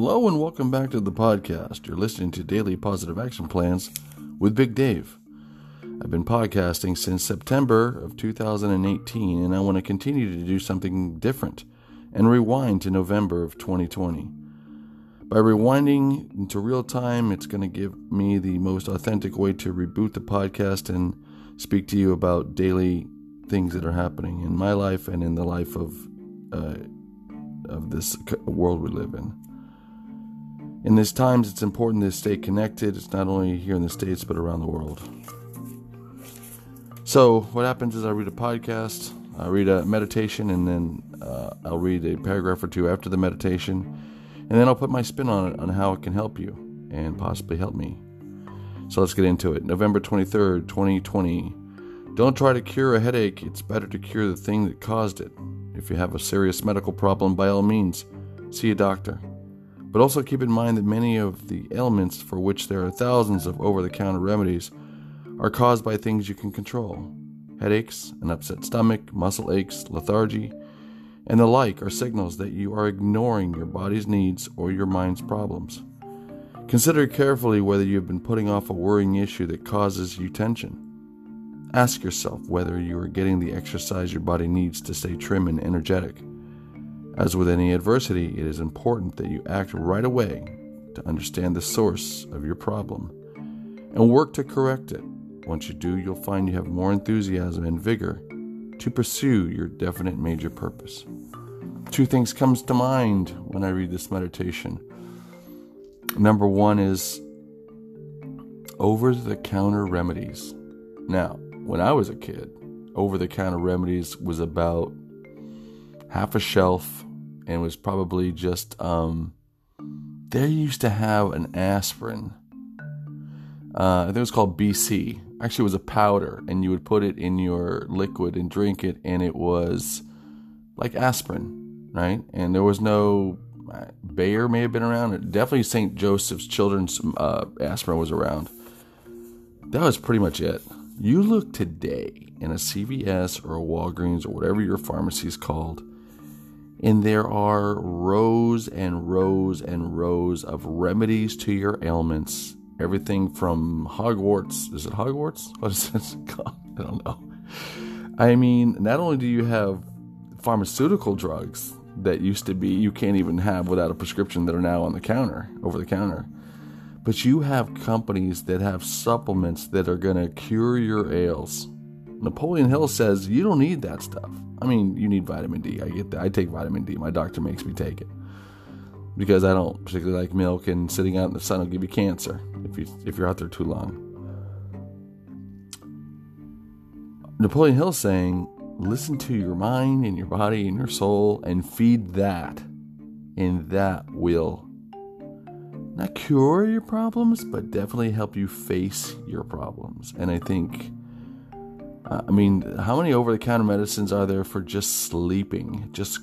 Hello and welcome back to the podcast. You're listening to Daily Positive Action Plans with Big Dave. I've been podcasting since September of 2018 and I want to continue to do something different and rewind to November of 2020. By rewinding into real time, it's going to give me the most authentic way to reboot the podcast and speak to you about daily things that are happening in my life and in the life of uh, of this world we live in. In these times, it's important to stay connected. It's not only here in the States, but around the world. So, what happens is I read a podcast, I read a meditation, and then uh, I'll read a paragraph or two after the meditation, and then I'll put my spin on it on how it can help you and possibly help me. So, let's get into it. November 23rd, 2020. Don't try to cure a headache, it's better to cure the thing that caused it. If you have a serious medical problem, by all means, see a doctor. But also keep in mind that many of the ailments for which there are thousands of over the counter remedies are caused by things you can control. Headaches, an upset stomach, muscle aches, lethargy, and the like are signals that you are ignoring your body's needs or your mind's problems. Consider carefully whether you have been putting off a worrying issue that causes you tension. Ask yourself whether you are getting the exercise your body needs to stay trim and energetic. As with any adversity, it is important that you act right away to understand the source of your problem and work to correct it. Once you do, you'll find you have more enthusiasm and vigor to pursue your definite major purpose. Two things comes to mind when I read this meditation. Number 1 is over the counter remedies. Now, when I was a kid, over the counter remedies was about half a shelf and was probably just um they used to have an aspirin. Uh, I think it was called BC. Actually, it was a powder, and you would put it in your liquid and drink it, and it was like aspirin, right? And there was no uh, Bayer may have been around. Definitely St. Joseph's Children's uh, aspirin was around. That was pretty much it. You look today in a CVS or a Walgreens or whatever your pharmacy is called, and there are rows and rows and rows of remedies to your ailments. Everything from Hogwarts. Is it Hogwarts? What is this called? I don't know. I mean, not only do you have pharmaceutical drugs that used to be you can't even have without a prescription that are now on the counter, over the counter but you have companies that have supplements that are going to cure your ails. Napoleon Hill says you don't need that stuff. I mean, you need vitamin D. I get that. I take vitamin D. My doctor makes me take it because I don't particularly like milk, and sitting out in the sun will give you cancer if you if you're out there too long. Napoleon Hill saying, listen to your mind and your body and your soul and feed that, and that will not cure your problems, but definitely help you face your problems. And I think, I mean, how many over the counter medicines are there for just sleeping, just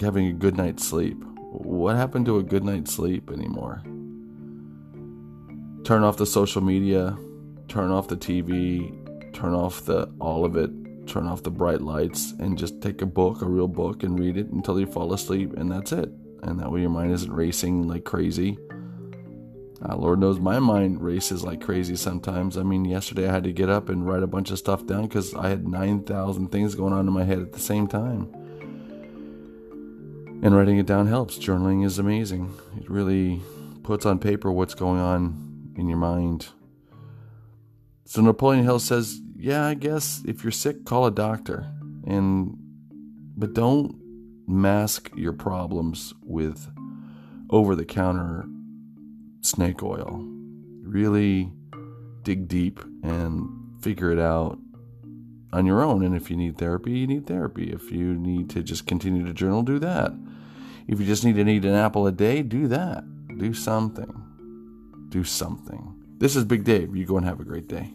having a good night's sleep? What happened to a good night's sleep anymore? Turn off the social media, turn off the TV, turn off the all of it, turn off the bright lights, and just take a book, a real book, and read it until you fall asleep, and that's it. And that way your mind isn't racing like crazy uh, Lord knows my mind races like crazy sometimes. I mean, yesterday I had to get up and write a bunch of stuff down because I had 9,000 things going on in my head at the same time. And writing it down helps. Journaling is amazing. It really puts on paper what's going on in your mind. So Napoleon Hill says, "Yeah, I guess if you're sick, call a doctor, and but don't mask your problems with over-the-counter snake oil. Really dig deep and figure it out on your own. And if you need therapy, you need therapy. If you need to just continue to journal, do that. If you just need to eat an apple a day, do that. Do something. Do something. This is Big Dave. You go and have a great day.